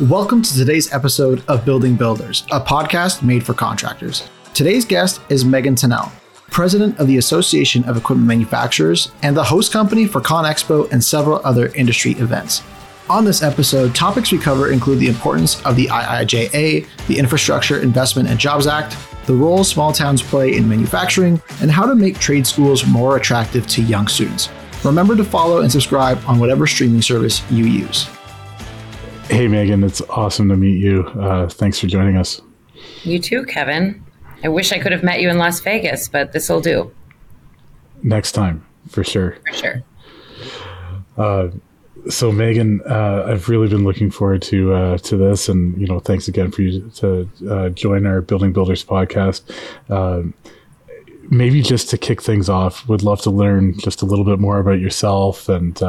Welcome to today's episode of Building Builders, a podcast made for contractors. Today's guest is Megan Tanel, president of the Association of Equipment Manufacturers and the host company for ConExpo and several other industry events. On this episode, topics we cover include the importance of the IIJA, the Infrastructure Investment and Jobs Act, the role small towns play in manufacturing, and how to make trade schools more attractive to young students. Remember to follow and subscribe on whatever streaming service you use. Hey, Megan, it's awesome to meet you. Uh, thanks for joining us. You too, Kevin. I wish I could have met you in Las Vegas, but this will do. Next time, for sure. For sure. Uh, so, Megan, uh, I've really been looking forward to uh, to this, and you know, thanks again for you to uh, join our Building Builders podcast. Uh, maybe just to kick things off, would love to learn just a little bit more about yourself and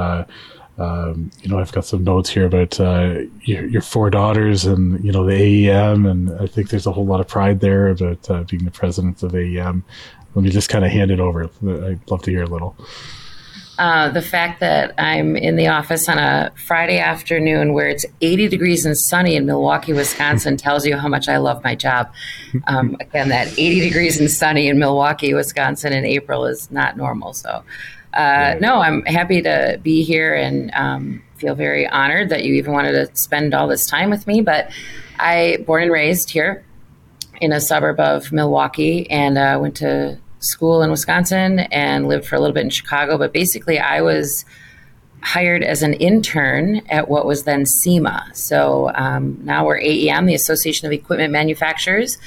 um, you know, I've got some notes here about uh, your, your, four daughters and you know the AEM, and I think there's a whole lot of pride there about uh, being the president of AEM. Let me just kind of hand it over. I'd love to hear a little. Uh, the fact that I'm in the office on a Friday afternoon where it's 80 degrees and sunny in Milwaukee, Wisconsin, tells you how much I love my job. Um, again, that 80 degrees and sunny in Milwaukee, Wisconsin in April is not normal. So uh, no, I'm happy to be here and um, feel very honored that you even wanted to spend all this time with me. But I born and raised here in a suburb of Milwaukee and uh, went to school in Wisconsin and lived for a little bit in Chicago. But basically, I was hired as an intern at what was then CIMA. So um, now we're AEM, the Association of Equipment Manufacturers,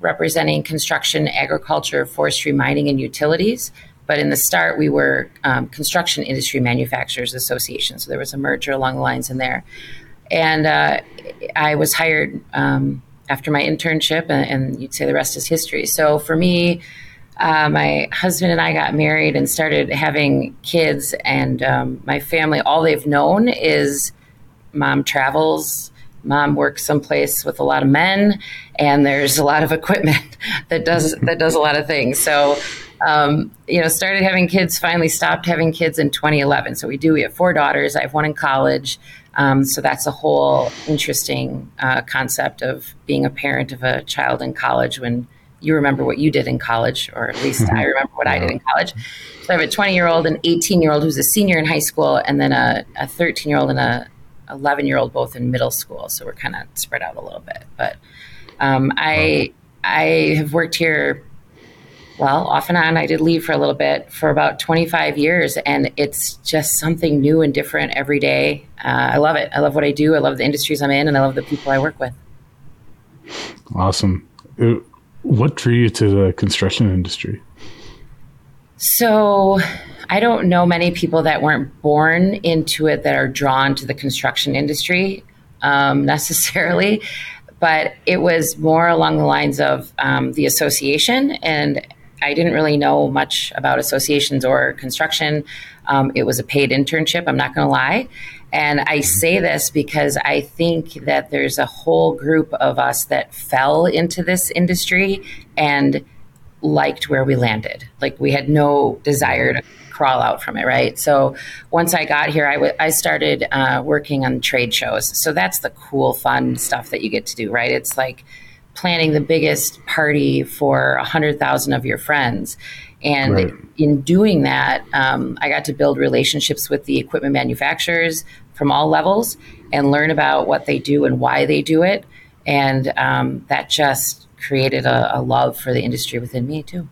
representing construction, agriculture, forestry, mining, and utilities. But in the start, we were um, Construction Industry Manufacturers Association. So there was a merger along the lines in there. And uh, I was hired um, after my internship, and, and, you'd say the rest is history. So for me, uh, my husband and I got married and started having kids, and um, my family, all they've known is mom travels, mom works someplace with a lot of men, and there's a lot of equipment that does that does a lot of things. So um, you know, started having kids, finally stopped having kids in 2011. So we do, we have four daughters. I have one in college. Um, so that's a whole interesting uh, concept of being a parent of a child in college when you remember what you did in college, or at least I remember what I did in college. So I have a 20 year old, an 18 year old who's a senior in high school, and then a 13 year old and a 11 year old both in middle school. So we're kind of spread out a little bit. But um, I I have worked here well, off and on, I did leave for a little bit for about 25 years, and it's just something new and different every day. Uh, I love it. I love what I do. I love the industries I'm in, and I love the people I work with. Awesome. Uh, what drew you to the construction industry? So, I don't know many people that weren't born into it that are drawn to the construction industry um, necessarily but it was more along the lines of um, the association and I didn't really know much about associations or construction. Um, it was a paid internship, I'm not going to lie. And I mm-hmm. say this because I think that there's a whole group of us that fell into this industry and liked where we landed. Like we had no desire to crawl out from it, right? So once I got here, I, w- I started uh, working on trade shows. So that's the cool, fun stuff that you get to do, right? It's like, planning the biggest party for a hundred thousand of your friends. And right. in doing that, um, I got to build relationships with the equipment manufacturers from all levels and learn about what they do and why they do it. And um, that just created a, a, love for the industry within me too.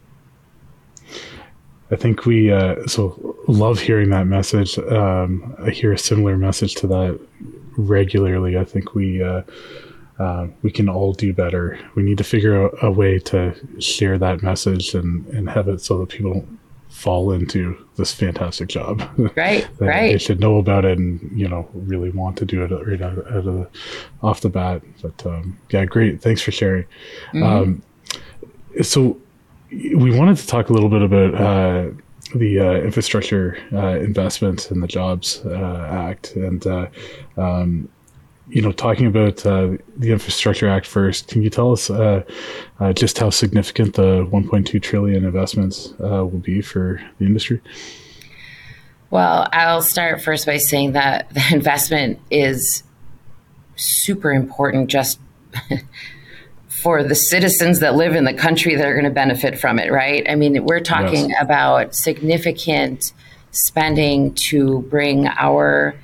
I think we uh, so love hearing that message. Um, I hear a similar message to that regularly. I think we uh, uh, we can all do better. We need to figure out a way to share that message and, and have it so that people don't fall into this fantastic job. Right, right. They should know about it and you know really want to do it right out, out of the, off the bat. But um, yeah, great. Thanks for sharing. Mm-hmm. Um, so we wanted to talk a little bit about. Uh, the uh, Infrastructure uh, Investment and the Jobs uh, Act, and uh, um, you know, talking about uh, the Infrastructure Act first, can you tell us uh, uh, just how significant the 1.2 trillion investments uh, will be for the industry? Well, I'll start first by saying that the investment is super important just for the citizens that live in the country that are going to benefit from it, right? I mean, we're talking yes. about significant spending to bring our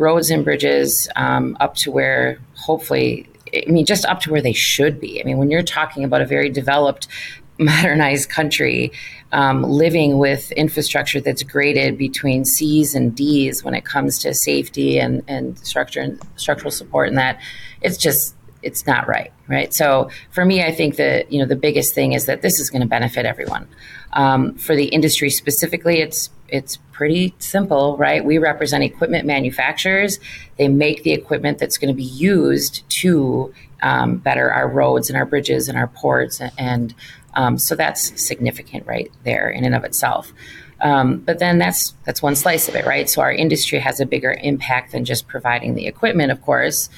roads and bridges um, up to where hopefully I mean, just up to where they should be. I mean, when you're talking about a very developed, modernized country um, living with infrastructure that's graded between C's and D's when it comes to safety and, and structure and structural support, and that it's just it's not right, right? So for me, I think that you know the biggest thing is that this is going to benefit everyone. Um, for the industry specifically, it's it's pretty simple, right? We represent equipment manufacturers. They make the equipment that's going to be used to um, better our roads and our bridges and our ports, and um, so that's significant right there in and of itself. Um, but then that's that's one slice of it, right? So our industry has a bigger impact than just providing the equipment, of course.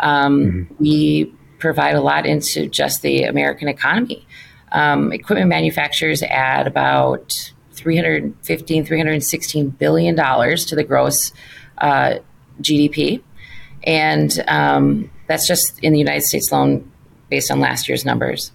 Um, mm-hmm. We provide a lot into just the American economy. Um, equipment manufacturers add about 315, 316 billion dollars to the gross uh, GDP, and um, that's just in the United States alone, based on last year's numbers.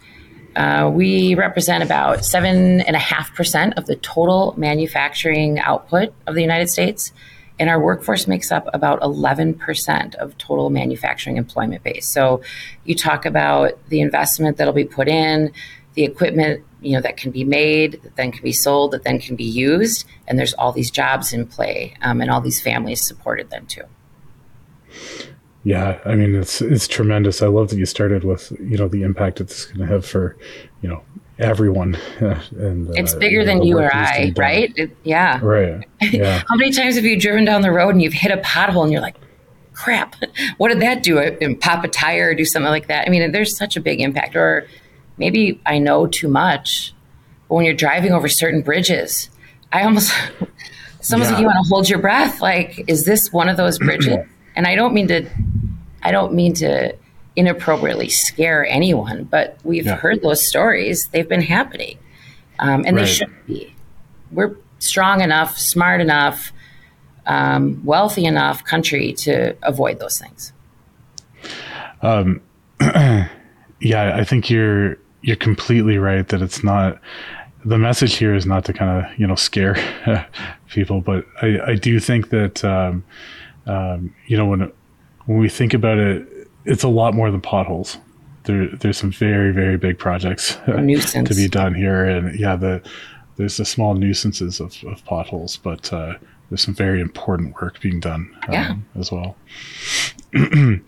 Uh, we represent about seven and a half percent of the total manufacturing output of the United States, and our workforce makes up about 11% of total manufacturing employment base. So, you talk about the investment that'll be put in, the equipment you know that can be made, that then can be sold, that then can be used, and there's all these jobs in play, um, and all these families supported then too. Yeah, I mean it's it's tremendous. I love that you started with you know the impact it's going to have for you know everyone. and uh, it's bigger than you or I, right? It, yeah, right. Yeah. How many times have you driven down the road and you've hit a pothole and you're like, crap, what did that do? And pop a tire or do something like that. I mean, there's such a big impact. Or maybe I know too much, but when you're driving over certain bridges, I almost, it's almost yeah. like you want to hold your breath. Like, is this one of those bridges? and I don't mean to, I don't mean to inappropriately scare anyone, but we've yeah. heard those stories. They've been happening. Um, and right. they shouldn't be. We're strong enough, smart enough, um, wealthy enough country to avoid those things. Um, yeah, I think you're you're completely right that it's not the message here is not to kind of you know scare people, but I, I do think that um, um, you know when when we think about it, it's a lot more than potholes. There, there's some very very big projects to be done here, and yeah, the there's the small nuisances of, of potholes, but uh, there's some very important work being done um, yeah. as well.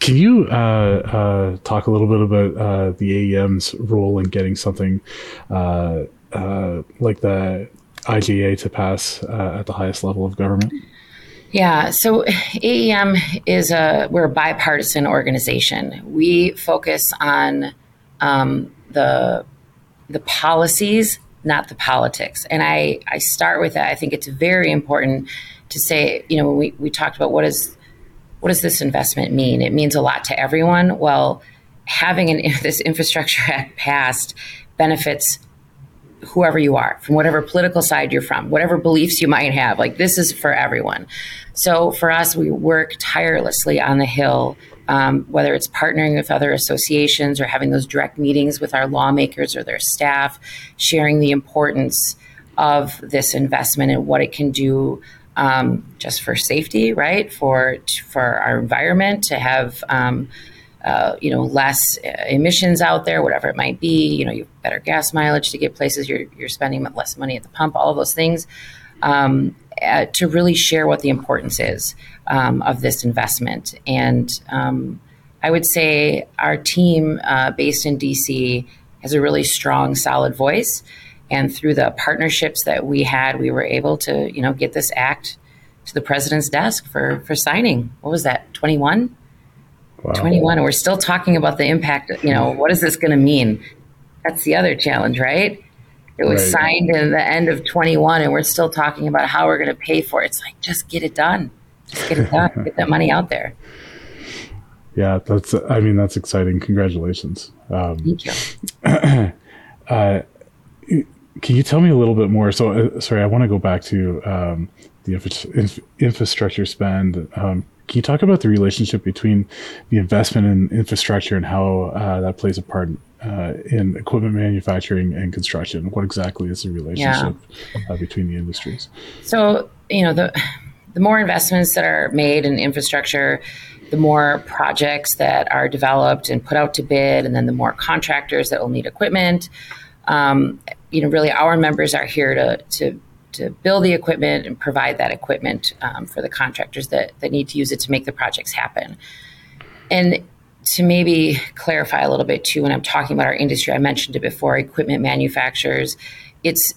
can you uh, uh, talk a little bit about uh, the AEM's role in getting something uh, uh, like the IIJA to pass uh, at the highest level of government? Yeah, so AEM is a we're a bipartisan organization. We focus on um, the the policies, not the politics. And I I start with that. I think it's very important to say, you know, when we, we talked about what is what does this investment mean? It means a lot to everyone. Well, having an, this infrastructure act passed benefits whoever you are, from whatever political side you're from, whatever beliefs you might have. Like this is for everyone. So for us, we work tirelessly on the Hill, um, whether it's partnering with other associations or having those direct meetings with our lawmakers or their staff, sharing the importance of this investment and what it can do um, just for safety, right? For for our environment to have. Um, uh, you know, less emissions out there, whatever it might be. You know, you have better gas mileage to get places. You're you're spending less money at the pump. All of those things. Um, uh, to really share what the importance is um, of this investment, and um, I would say our team uh, based in DC has a really strong, solid voice and through the partnerships that we had, we were able to, you know, get this act to the president's desk for for signing. What was that? 21? Wow. 21. And we're still talking about the impact, you know, what is this going to mean? That's the other challenge, right? It was right. signed in the end of 21 and we're still talking about how we're going to pay for it. It's like just get it done. Just get it done. get that money out there. Yeah, that's I mean that's exciting. Congratulations. Um, Thank you. uh, can you tell me a little bit more? So, uh, sorry, I want to go back to um, the infra- inf- infrastructure spend. Um, can you talk about the relationship between the investment in infrastructure and how uh, that plays a part uh, in equipment manufacturing and construction? What exactly is the relationship yeah. uh, between the industries? So, you know, the the more investments that are made in infrastructure, the more projects that are developed and put out to bid, and then the more contractors that will need equipment. Um, you know, really, our members are here to to to build the equipment and provide that equipment um, for the contractors that that need to use it to make the projects happen. And to maybe clarify a little bit too, when I'm talking about our industry, I mentioned it before equipment manufacturers, it's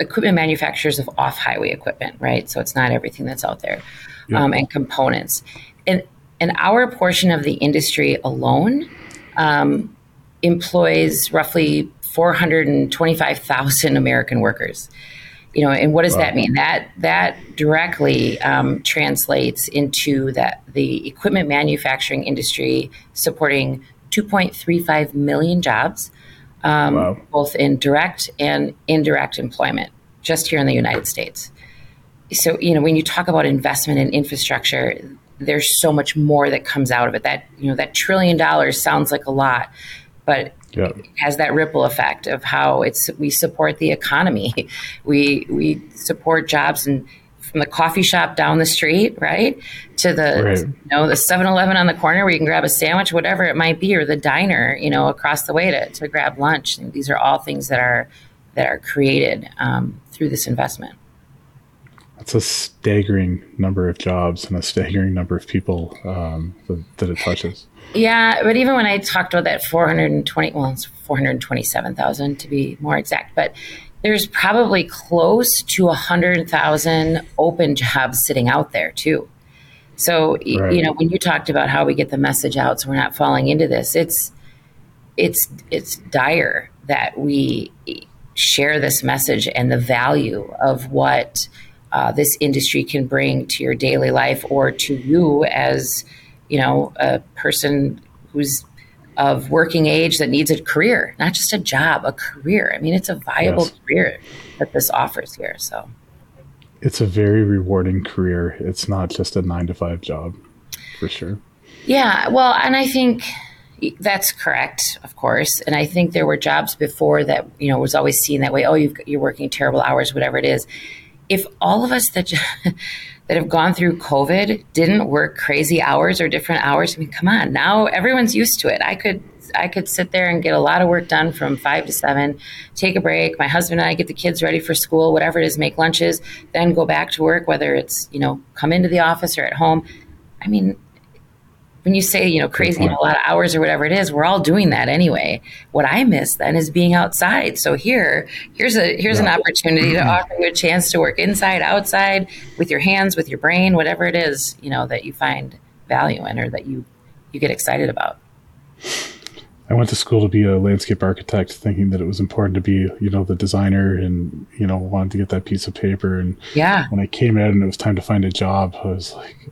equipment manufacturers of off highway equipment, right? So it's not everything that's out there, yeah. um, and components. And, and our portion of the industry alone um, employs roughly 425,000 American workers you know and what does wow. that mean that that directly um, translates into that the equipment manufacturing industry supporting 2.35 million jobs um, wow. both in direct and indirect employment just here in the united states so you know when you talk about investment in infrastructure there's so much more that comes out of it that you know that trillion dollars sounds like a lot but yeah. has that ripple effect of how it's we support the economy. We we support jobs and from the coffee shop down the street, right, to the right. you know the 7-Eleven on the corner where you can grab a sandwich, whatever it might be, or the diner, you know, across the way to, to grab lunch. And these are all things that are that are created um, through this investment. That's a staggering number of jobs and a staggering number of people um, that, that it touches. Yeah, but even when I talked about that 420, well, it's 427,000 to be more exact, but there's probably close to 100,000 open jobs sitting out there too. So, right. you know, when you talked about how we get the message out so we're not falling into this, it's it's it's dire that we share this message and the value of what uh, this industry can bring to your daily life or to you as you know, a person who's of working age that needs a career, not just a job, a career. I mean, it's a viable yes. career that this offers here. So it's a very rewarding career. It's not just a nine to five job for sure. Yeah. Well, and I think that's correct, of course. And I think there were jobs before that, you know, was always seen that way. Oh, you are working terrible hours, whatever it is. If all of us that that have gone through COVID didn't work crazy hours or different hours. I mean, come on, now everyone's used to it. I could I could sit there and get a lot of work done from five to seven, take a break. My husband and I get the kids ready for school, whatever it is, make lunches, then go back to work, whether it's, you know, come into the office or at home. I mean, when you say, you know, crazy, you know, a lot of hours or whatever it is, we're all doing that anyway. What I miss then is being outside. So here, here's a here's yeah. an opportunity to mm-hmm. offer you a chance to work inside, outside, with your hands, with your brain, whatever it is, you know, that you find value in or that you you get excited about. I went to school to be a landscape architect, thinking that it was important to be, you know, the designer and, you know, wanted to get that piece of paper. And yeah, when I came out and it was time to find a job, I was like,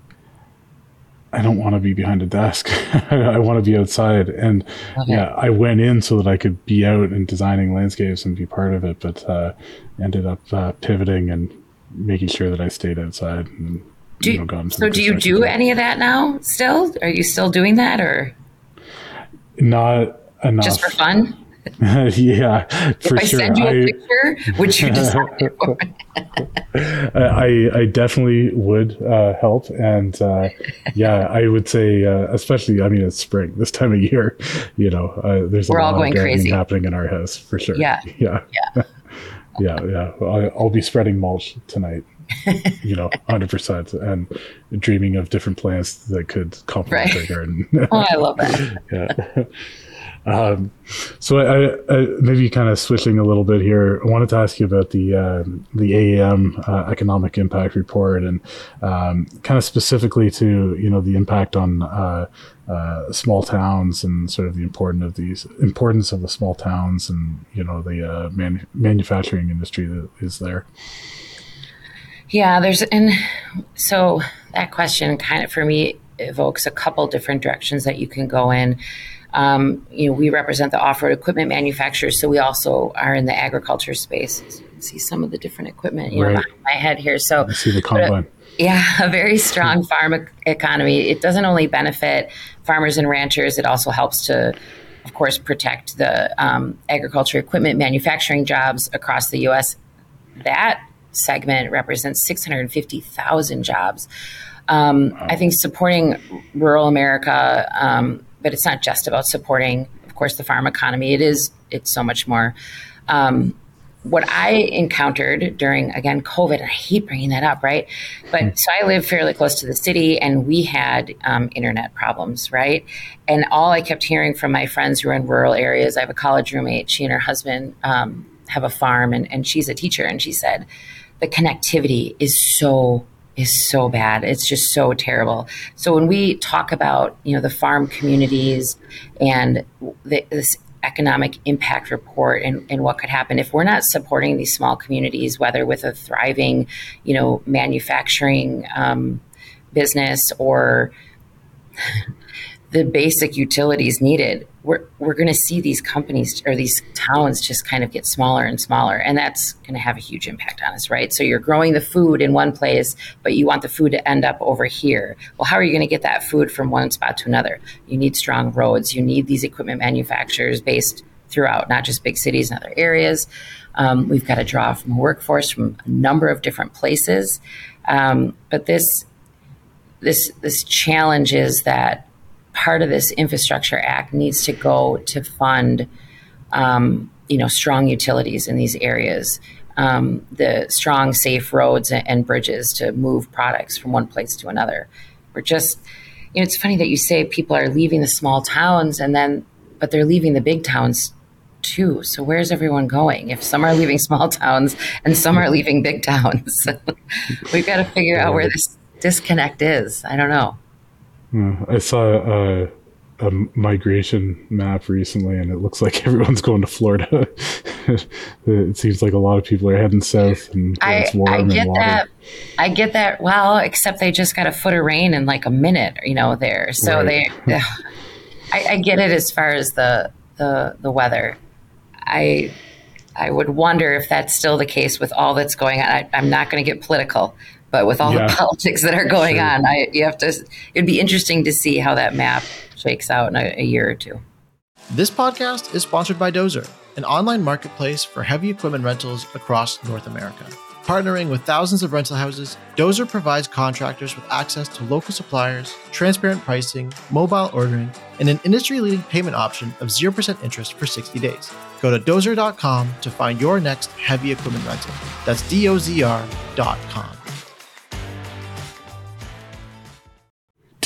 I don't want to be behind a desk. I want to be outside. And okay. yeah, I went in so that I could be out and designing landscapes and be part of it, but uh, ended up uh, pivoting and making sure that I stayed outside. And, do you, know, so do you do any of that now still? Are you still doing that or? Not enough. Just for fun? yeah, for if I sure. send you a I, picture, would you decide I, I definitely would uh, help, and uh, yeah, I would say, uh, especially, I mean, it's spring this time of year. You know, uh, there's we're a all lot going of crazy happening in our house for sure. Yeah, yeah, yeah, yeah, yeah. I'll, I'll be spreading mulch tonight. you know, hundred percent, and dreaming of different plants that could complement right. their garden. oh, I love that. yeah. Um, so I, I, maybe kind of switching a little bit here. I wanted to ask you about the uh, the AEM uh, economic impact report and um, kind of specifically to you know the impact on uh, uh small towns and sort of the importance of these importance of the small towns and you know the uh, man, manufacturing industry that is there. Yeah, there's and so that question kind of for me evokes a couple different directions that you can go in. Um, you know, we represent the off-road equipment manufacturers, so we also are in the agriculture space. So you can see some of the different equipment, you right. know, behind my head here. So I see the combine. Yeah, a very strong farm economy. It doesn't only benefit farmers and ranchers, it also helps to, of course, protect the um, agriculture equipment manufacturing jobs across the U.S. That segment represents 650,000 jobs. Um, wow. I think supporting rural America, um, but it's not just about supporting, of course, the farm economy. It is. It's so much more. Um, what I encountered during again COVID, I hate bringing that up, right? But mm. so I live fairly close to the city, and we had um, internet problems, right? And all I kept hearing from my friends who are in rural areas. I have a college roommate. She and her husband um, have a farm, and, and she's a teacher, and she said the connectivity is so is so bad. It's just so terrible. So when we talk about you know the farm communities and the, this economic impact report and, and what could happen if we're not supporting these small communities, whether with a thriving, you know, manufacturing um, business or the basic utilities needed, we're, we're going to see these companies or these towns just kind of get smaller and smaller. And that's going to have a huge impact on us, right? So you're growing the food in one place, but you want the food to end up over here. Well, how are you going to get that food from one spot to another? You need strong roads. You need these equipment manufacturers based throughout, not just big cities and other areas. Um, we've got to draw from a workforce from a number of different places. Um, but this, this, this challenge is that part of this infrastructure act needs to go to fund, um, you know, strong utilities in these areas, um, the strong, safe roads and bridges to move products from one place to another. We're just, you know, it's funny that you say people are leaving the small towns and then, but they're leaving the big towns too. So where's everyone going? If some are leaving small towns and some are leaving big towns, we've got to figure out where this disconnect is. I don't know. I saw a, a, migration map recently, and it looks like everyone's going to Florida. it seems like a lot of people are heading south, and I, I get that. I get that. Well, except they just got a foot of rain in like a minute, you know, there. So right. they, I, I get it as far as the the the weather. I I would wonder if that's still the case with all that's going on. I, am not going to get political, but with all yeah. the politics that are going sure. on, I, you have to. It'd be interesting to see how that map shakes out in a, a year or two. This podcast is sponsored by DOZR, an online marketplace for heavy equipment rentals across North America. Partnering with thousands of rental houses, DOZR provides contractors with access to local suppliers, transparent pricing, mobile ordering, and an industry leading payment option of 0% interest for 60 days. Go to dozr.com to find your next heavy equipment rental. That's D O Z R.com.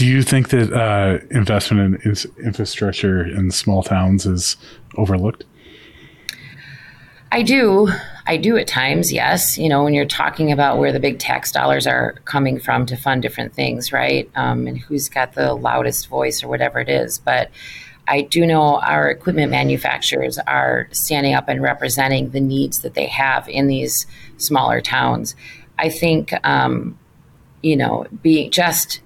Do you think that uh, investment in infrastructure in small towns is overlooked? I do. I do at times, yes. You know, when you're talking about where the big tax dollars are coming from to fund different things, right? Um, and who's got the loudest voice or whatever it is. But I do know our equipment manufacturers are standing up and representing the needs that they have in these smaller towns. I think, um, you know, being just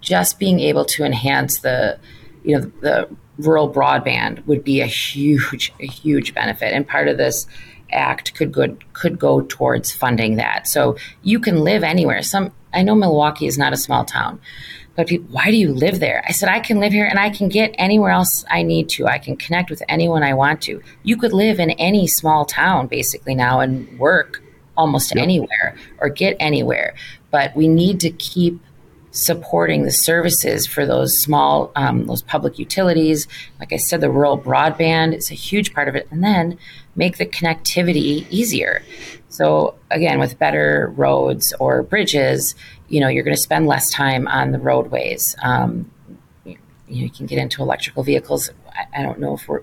just being able to enhance the, you know, the rural broadband would be a huge, a huge benefit. And part of this act could go could go towards funding that. So you can live anywhere. Some I know Milwaukee is not a small town, but people, why do you live there? I said I can live here and I can get anywhere else I need to. I can connect with anyone I want to. You could live in any small town basically now and work almost yep. anywhere or get anywhere. But we need to keep supporting the services for those small, um, those public utilities. Like I said, the rural broadband is a huge part of it. And then make the connectivity easier. So again, with better roads or bridges, you know, you're going to spend less time on the roadways. Um, you, you can get into electrical vehicles. I, I don't know if we're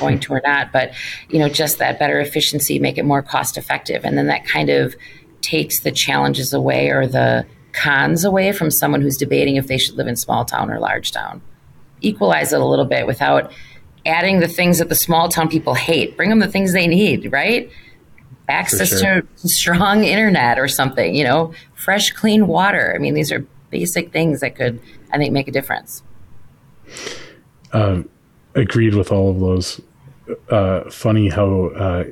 going to or not, but you know, just that better efficiency, make it more cost effective, and then that kind of takes the challenges away or the cons away from someone who's debating if they should live in small town or large town. Equalize it a little bit without adding the things that the small town people hate. Bring them the things they need, right? Access sure. to strong internet or something, you know, fresh, clean water. I mean, these are basic things that could, I think, make a difference. Uh, agreed with all of those. Uh, funny how uh,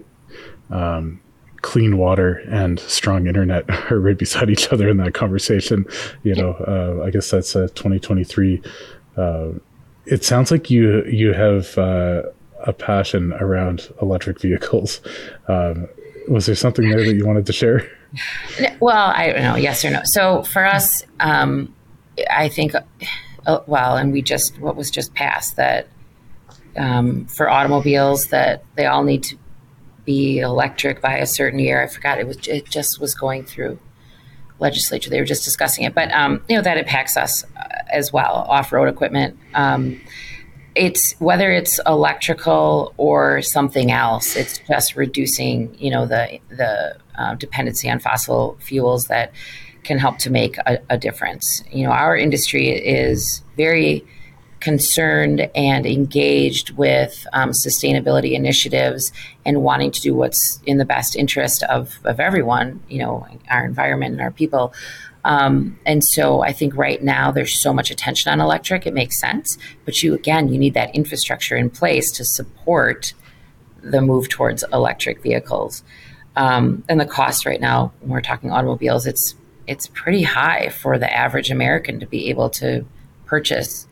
um, clean water and strong internet are right beside each other in that conversation. You know, uh, I guess that's a 2023. Uh, it sounds like you you have uh, a passion around electric vehicles. Um, was there something there that you wanted to share? Well, I don't know, yes or no. So for us, um, I think, uh, well, and we just what was just passed that um, for automobiles that they all need to be electric by a certain year. I forgot it was it just was going through legislature. They were just discussing it, but um, you know that impacts us uh, as well. Off road equipment. Um, it's whether it's electrical or something else. It's just reducing, you know, the the uh, dependency on fossil fuels that can help to make a, a difference. You know, our industry is very concerned and engaged with um, sustainability initiatives and wanting to do what's in the best interest of, of everyone, you know, our environment and our people. Um, and so I think right now there's so much attention on electric, it makes sense. But you, again, you need that infrastructure in place to support the move towards electric vehicles. Um, and the cost right now, when we're talking automobiles, it's it's pretty high for the average American to be able to purchase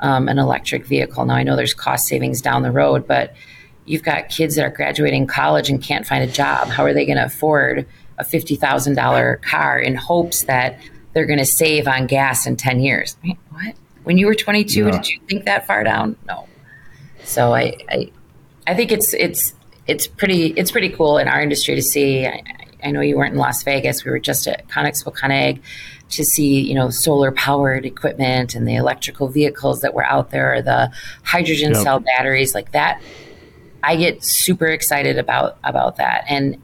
um, an electric vehicle. Now, I know there's cost savings down the road, but you've got kids that are graduating college and can't find a job. How are they going to afford a $50,000 car in hopes that they're going to save on gas in 10 years? what? When you were 22, yeah. did you think that far down? No. So I, I, I think it's, it's, it's pretty, it's pretty cool in our industry to see. I, I know you weren't in Las Vegas. We were just at ConExpo CON/AGG to see, you know, solar powered equipment and the electrical vehicles that were out there, the hydrogen yep. cell batteries like that. I get super excited about about that. And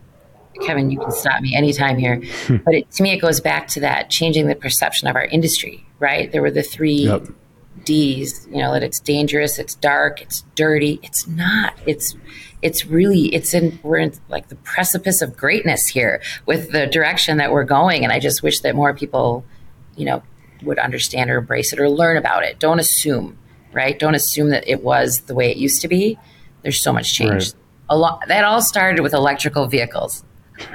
Kevin, you can stop me anytime here. Hmm. but it, to me, it goes back to that changing the perception of our industry, right? There were the three yep. D's, you know, that it's dangerous, it's dark, it's dirty. It's not. It's it's really it's in we're in like the precipice of greatness here with the direction that we're going. And i just wish that more people you know would understand or embrace it or learn about it. Don't assume right? Don't assume that it was the way it used to be. There's so much change. Right. a lot that all started with electrical vehicles.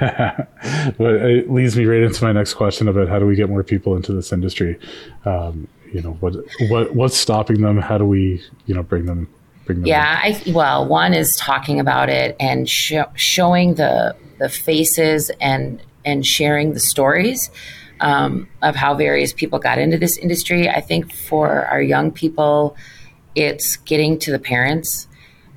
It leads me right into my next question about how do we get more people into this industry? Um, you know what what what's stopping them? How do we you know bring them yeah, I, well, one is talking about it and sh- showing the the faces and and sharing the stories um, of how various people got into this industry. I think for our young people, it's getting to the parents,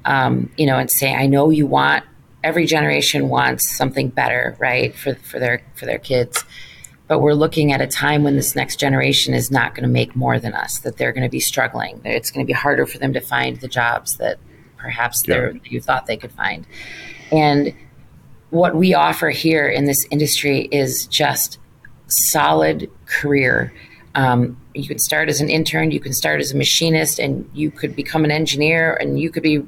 um, you know, and saying, "I know you want." Every generation wants something better, right, for for their for their kids but we're looking at a time when this next generation is not going to make more than us that they're going to be struggling it's going to be harder for them to find the jobs that perhaps yeah. you thought they could find and what we offer here in this industry is just solid career um, you can start as an intern you can start as a machinist and you could become an engineer and you could be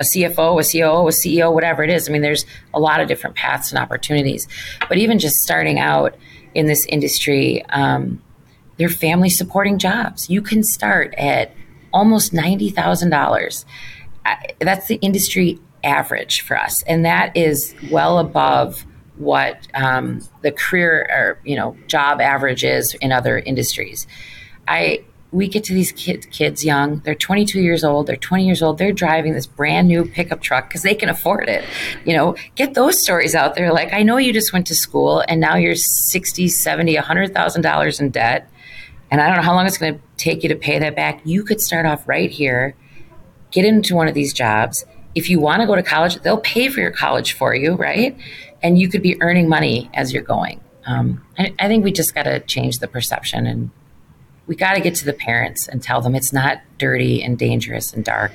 a CFO, a COO, a CEO, whatever it is. I mean, there's a lot of different paths and opportunities. But even just starting out in this industry, um, they're family supporting jobs. You can start at almost $90,000. That's the industry average for us. And that is well above what um, the career or, you know, job average is in other industries. I, we get to these kids, kids young, they're 22 years old, they're 20 years old, they're driving this brand new pickup truck because they can afford it. You know, get those stories out there. Like, I know you just went to school and now you're 60, 70, $100,000 in debt. And I don't know how long it's going to take you to pay that back. You could start off right here, get into one of these jobs. If you want to go to college, they'll pay for your college for you, right? And you could be earning money as you're going. Um, I, I think we just got to change the perception and we got to get to the parents and tell them it's not dirty and dangerous and dark.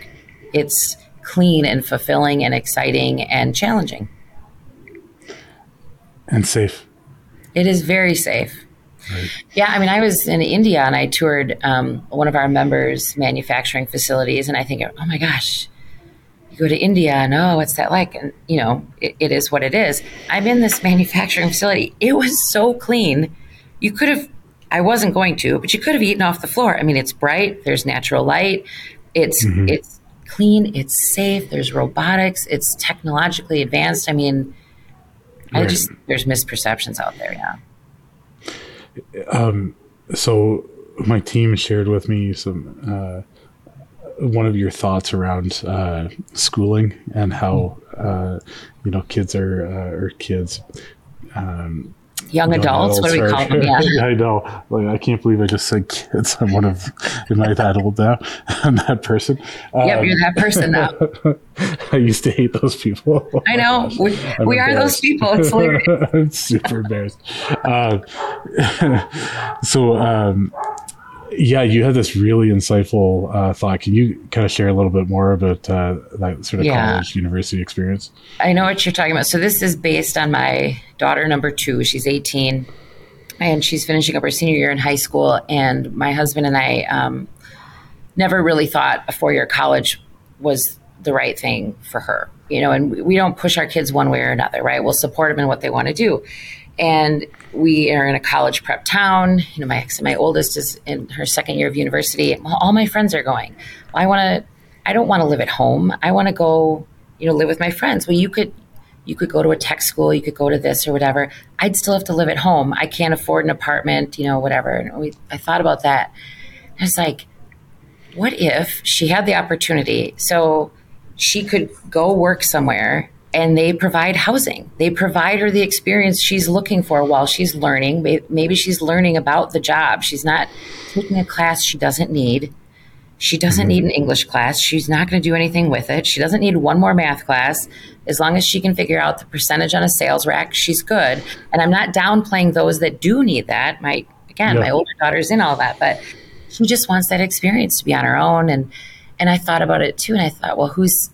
It's clean and fulfilling and exciting and challenging. And safe. It is very safe. Right. Yeah, I mean, I was in India and I toured um, one of our members' manufacturing facilities, and I think, oh my gosh, you go to India and oh, what's that like? And you know, it, it is what it is. I'm in this manufacturing facility. It was so clean. You could have I wasn't going to, but you could have eaten off the floor. I mean, it's bright. There's natural light. It's mm-hmm. it's clean. It's safe. There's robotics. It's technologically advanced. I mean, I just there's misperceptions out there. Yeah. Um. So my team shared with me some uh, one of your thoughts around uh, schooling and how uh, you know kids are uh, or kids um, young, adults. What do we call them? Yeah. I know. Like I can't believe I just said kids. I'm one of. Am I that old now? I'm that person. Yep, um, you're that person now. I used to hate those people. I know. We, we are those people. It's hilarious. I'm super embarrassed. Uh, so. Um, yeah, you had this really insightful uh, thought. Can you kind of share a little bit more about uh, that sort of yeah. college university experience? I know what you're talking about. So this is based on my daughter number two. She's 18, and she's finishing up her senior year in high school. And my husband and I um, never really thought a four year college was the right thing for her. You know, and we don't push our kids one way or another, right? We'll support them in what they want to do and we are in a college prep town. You know, my my oldest is in her second year of university. All my friends are going. I want to. I don't want to live at home. I want to go. You know, live with my friends. Well, you could. You could go to a tech school. You could go to this or whatever. I'd still have to live at home. I can't afford an apartment. You know, whatever. And we, I thought about that. I was like, what if she had the opportunity? So she could go work somewhere and they provide housing. They provide her the experience she's looking for while she's learning. Maybe she's learning about the job. She's not taking a class she doesn't need. She doesn't mm-hmm. need an English class. She's not going to do anything with it. She doesn't need one more math class. As long as she can figure out the percentage on a sales rack, she's good. And I'm not downplaying those that do need that. My again, my older daughter's in all that, but she just wants that experience to be on her own. And and I thought about it too, and I thought, well, who's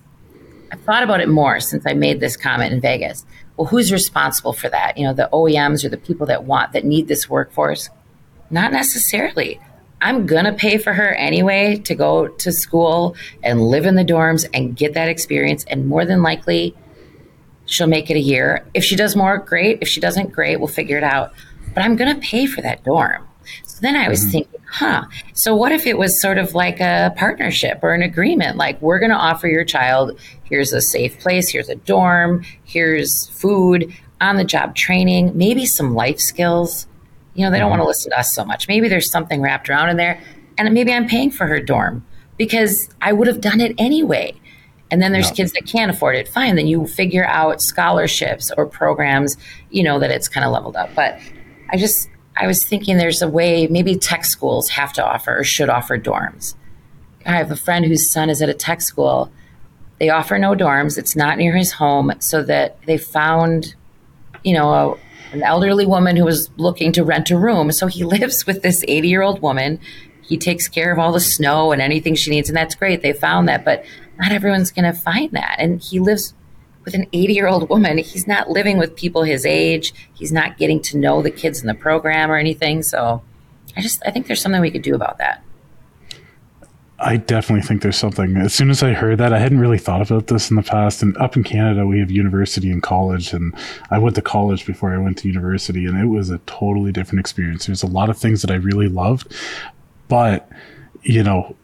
I've thought about it more since I made this comment in Vegas. Well, who's responsible for that? You know, the OEMs or the people that want, that need this workforce? Not necessarily. I'm going to pay for her anyway to go to school and live in the dorms and get that experience. And more than likely, she'll make it a year. If she does more, great. If she doesn't, great. We'll figure it out. But I'm going to pay for that dorm. So then I was mm-hmm. thinking, huh, so what if it was sort of like a partnership or an agreement? Like, we're going to offer your child here's a safe place, here's a dorm, here's food, on the job training, maybe some life skills. You know, they don't mm-hmm. want to listen to us so much. Maybe there's something wrapped around in there. And maybe I'm paying for her dorm because I would have done it anyway. And then there's yeah. kids that can't afford it. Fine, then you figure out scholarships or programs, you know, that it's kind of leveled up. But I just, I was thinking there's a way maybe tech schools have to offer or should offer dorms. I have a friend whose son is at a tech school. They offer no dorms. It's not near his home, so that they found, you know, a, an elderly woman who was looking to rent a room. So he lives with this 80 year old woman. He takes care of all the snow and anything she needs, and that's great. They found that, but not everyone's going to find that. And he lives with an 80 year old woman. He's not living with people his age. He's not getting to know the kids in the program or anything. So I just, I think there's something we could do about that. I definitely think there's something. As soon as I heard that, I hadn't really thought about this in the past. And up in Canada, we have university and college. And I went to college before I went to university, and it was a totally different experience. There's a lot of things that I really loved. But, you know,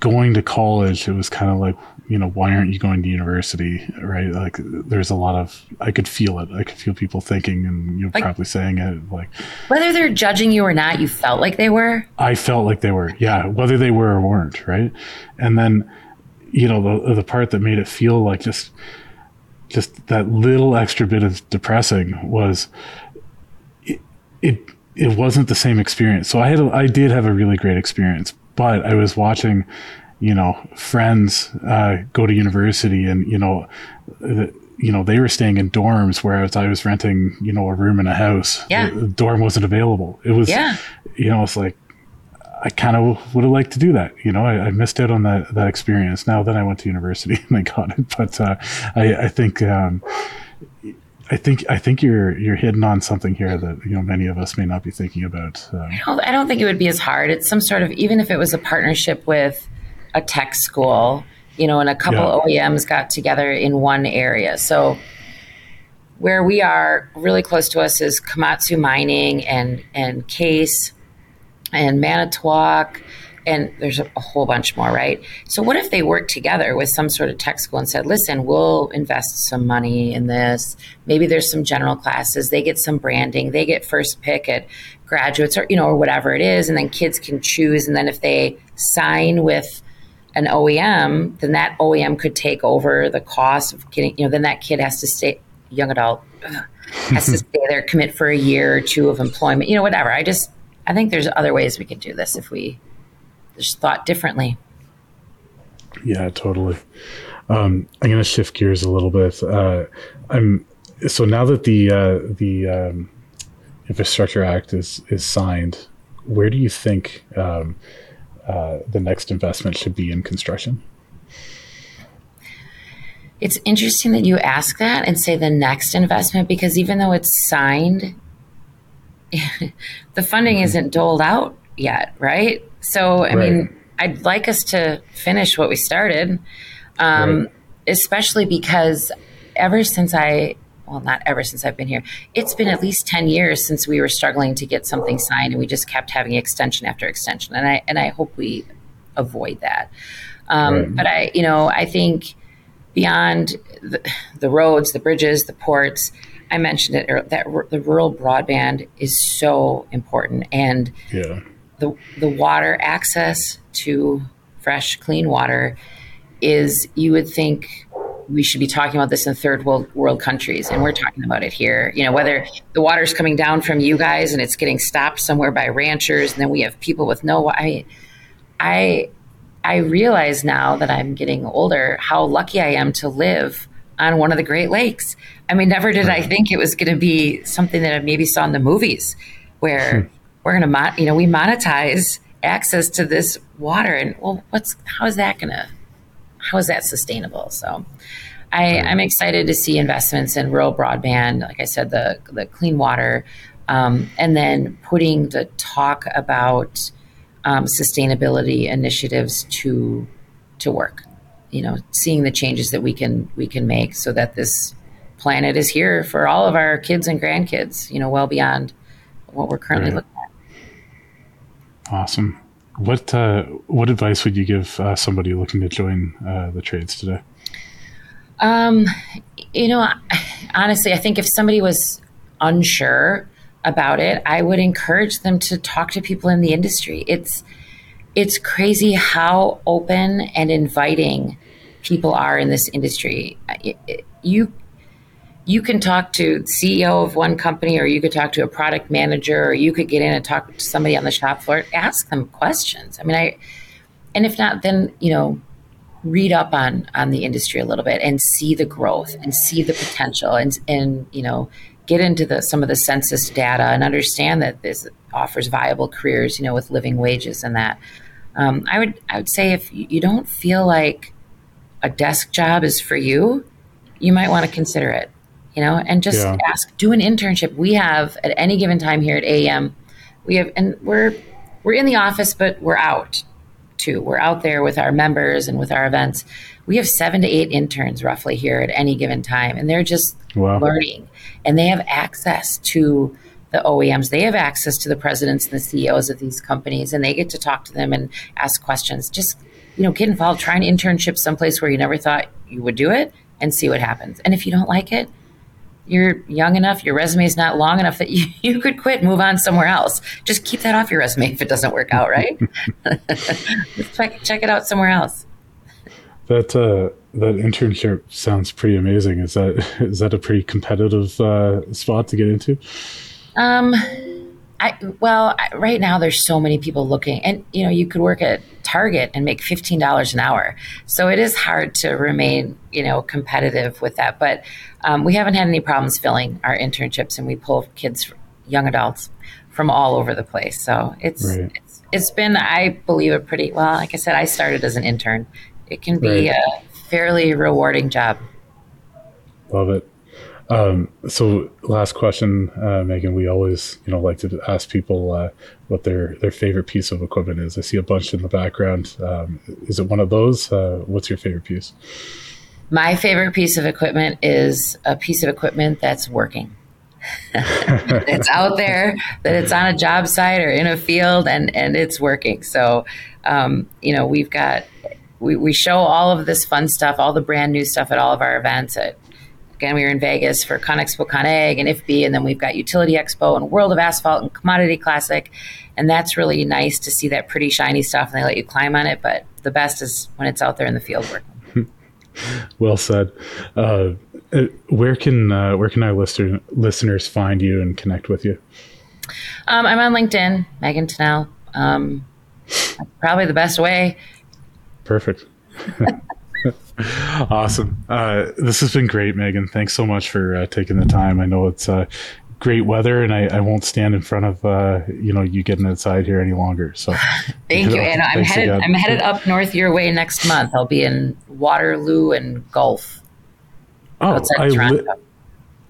going to college, it was kind of like, you know, why aren't you going to university? Right. Like there's a lot of, I could feel it. I could feel people thinking and you know, like, probably saying it like whether they're judging you or not, you felt like they were. I felt like they were. Yeah. Whether they were or weren't. Right. And then, you know, the, the part that made it feel like just, just that little extra bit of depressing was it, it, it wasn't the same experience. So I had, a, I did have a really great experience, but I was watching you know, friends uh, go to university and, you know, the, you know, they were staying in dorms, whereas I was renting, you know, a room in a house. Yeah. The, the dorm wasn't available. It was, yeah. you know, it's like, I kind of would have liked to do that. You know, I, I, missed out on that, that experience. Now then I went to university and I got it. But uh, I, I think, um, I think I think you're you're hitting on something here that you know many of us may not be thinking about. Um, I, don't, I don't think it would be as hard. It's some sort of even if it was a partnership with a tech school, you know, and a couple yeah. OEMs got together in one area. So where we are really close to us is Komatsu Mining and and Case and Manitowoc, and there's a, a, whole bunch more, right? So, what if they work together with some sort of tech school and said, listen, we'll invest some money in this. Maybe there's some general classes, they get some branding, they get first pick at graduates or, you know, or whatever it is. And then kids can choose. And then if they sign with an OEM, then that OEM could take over the cost of getting, you know, then that kid has to stay, young adult, has to stay there, commit for a year or two of employment, you know, whatever. I just, I think there's other ways we could do this if we just thought differently. Yeah, totally. Um, I'm going to shift gears a little bit. Uh, I'm so now that the uh, the um, Infrastructure Act is is signed, where do you think um, uh, the next investment should be in construction? It's interesting that you ask that and say the next investment because even though it's signed, the funding mm-hmm. isn't doled out yet, right? So, I right. mean, I'd like us to finish what we started, um, right. especially because ever since I, well, not ever since I've been here, it's been at least 10 years since we were struggling to get something signed and we just kept having extension after extension. And I, and I hope we avoid that. Um, right. But I, you know, I think beyond the, the roads, the bridges, the ports, I mentioned it that the rural broadband is so important, and yeah the the water access to fresh, clean water is you would think we should be talking about this in third world world countries, and we're talking about it here. You know, whether the water's coming down from you guys and it's getting stopped somewhere by ranchers, and then we have people with no. I, I, I realize now that I'm getting older how lucky I am to live on one of the Great Lakes. I mean, never did I think it was going to be something that I maybe saw in the movies, where hmm we're going to, you know, we monetize access to this water. And well, what's, how is that going to, how is that sustainable? So I, I'm excited to see investments in rural broadband. Like I said, the, the clean water, um, and then putting the talk about um, sustainability initiatives to, to work, you know, seeing the changes that we can, we can make so that this planet is here for all of our kids and grandkids, you know, well beyond what we're currently right. looking Awesome. What uh, what advice would you give uh, somebody looking to join uh, the trades today? Um, you know, honestly, I think if somebody was unsure about it, I would encourage them to talk to people in the industry. It's it's crazy how open and inviting people are in this industry. You you can talk to CEO of one company or you could talk to a product manager or you could get in and talk to somebody on the shop floor ask them questions. I mean i and if not then you know read up on on the industry a little bit and see the growth and see the potential and and you know get into the some of the census data and understand that this offers viable careers you know with living wages and that. Um, i would i would say if you don't feel like a desk job is for you you might want to consider it you know, and just yeah. ask, do an internship. We have at any given time here at AEM, we have, and we're, we're in the office, but we're out too. We're out there with our members and with our events. We have seven to eight interns roughly here at any given time, and they're just wow. learning and they have access to the OEMs. They have access to the presidents and the CEOs of these companies, and they get to talk to them and ask questions. Just, you know, get involved, try an internship someplace where you never thought you would do it and see what happens. And if you don't like it, you're young enough, your resume is not long enough that you, you could quit, move on somewhere else. Just keep that off your resume if it doesn't work out, right? check, check it out somewhere else. That uh, that internship sounds pretty amazing. Is that is that a pretty competitive uh, spot to get into? Um, I well, I, right now there's so many people looking, and you know you could work at Target and make fifteen dollars an hour. So it is hard to remain you know competitive with that. But um, we haven't had any problems filling our internships, and we pull kids, young adults, from all over the place. So it's right. it's, it's been, I believe, a pretty well. Like I said, I started as an intern. It can be right. a fairly rewarding job. Love it. Um, so, last question, uh, Megan. We always, you know, like to ask people uh, what their their favorite piece of equipment is. I see a bunch in the background. Um, is it one of those? Uh, what's your favorite piece? My favorite piece of equipment is a piece of equipment that's working. it's out there, that it's on a job site or in a field, and and it's working. So, um, you know, we've got we, we show all of this fun stuff, all the brand new stuff at all of our events. At again, we were in Vegas for ConExpo, CON/AGG, and IFPE, and then we've got Utility Expo and World of Asphalt and Commodity Classic, and that's really nice to see that pretty shiny stuff, and they let you climb on it. But the best is when it's out there in the field working. well said. Uh, uh, where can uh, where can our listener, listeners find you and connect with you? Um, I'm on LinkedIn, Megan Tanel. Um, probably the best way. Perfect. awesome. Uh, this has been great, Megan. Thanks so much for uh, taking the time. I know it's uh, great weather, and I, I, won't stand in front of uh, you know you getting outside here any longer. So, thank you. And I'm headed again. I'm headed up north your way next month. I'll be in Waterloo and Guelph. Oh, I, li-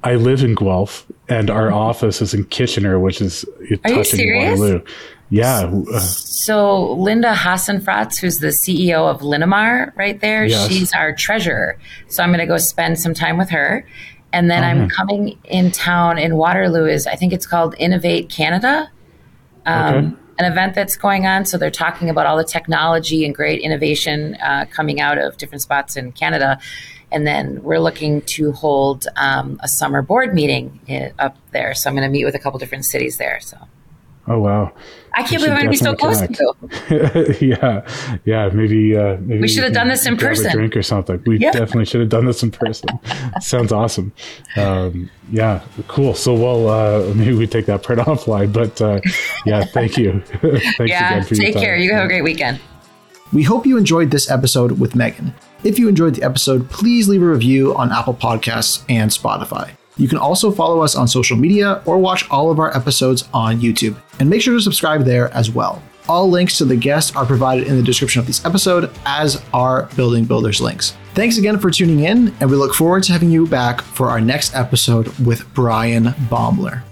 I live in Guelph, and our mm-hmm. office is in Kitchener, which is touching Waterloo. Yeah. So Linda Hasenfratz, who's the CEO of Linamar, right there, yes. she's our treasurer. So I'm going to go spend some time with her, and then I'm coming in town in Waterloo. Is I think it's called Innovate Canada. Um, okay. An event that's going on. So they're talking about all the technology and great innovation uh, coming out of different spots in Canada and then we're looking to hold um, a summer board meeting in, up there. So I'm going to meet with a couple different cities there. So. Oh wow! I can't believe I'm going to be so close to you. yeah, yeah. Maybe, uh, maybe we should have done this in person. drink or something. We yeah. definitely should have done this in person. Sounds awesome. Um, yeah, cool. So, well, uh, maybe we take that part offline. But uh, yeah, thank you. Thanks yeah, take care. You have a great weekend. We hope you enjoyed this episode with Megan. If you enjoyed the episode, please leave a review on Apple Podcasts and Spotify. You can also follow us on social media or watch all of our episodes on YouTube. And make sure to subscribe there as well. All links to the guests are provided in the description of this episode, as are Building Builders links. Thanks again for tuning in, and we look forward to having you back for our next episode with Brian Baumler.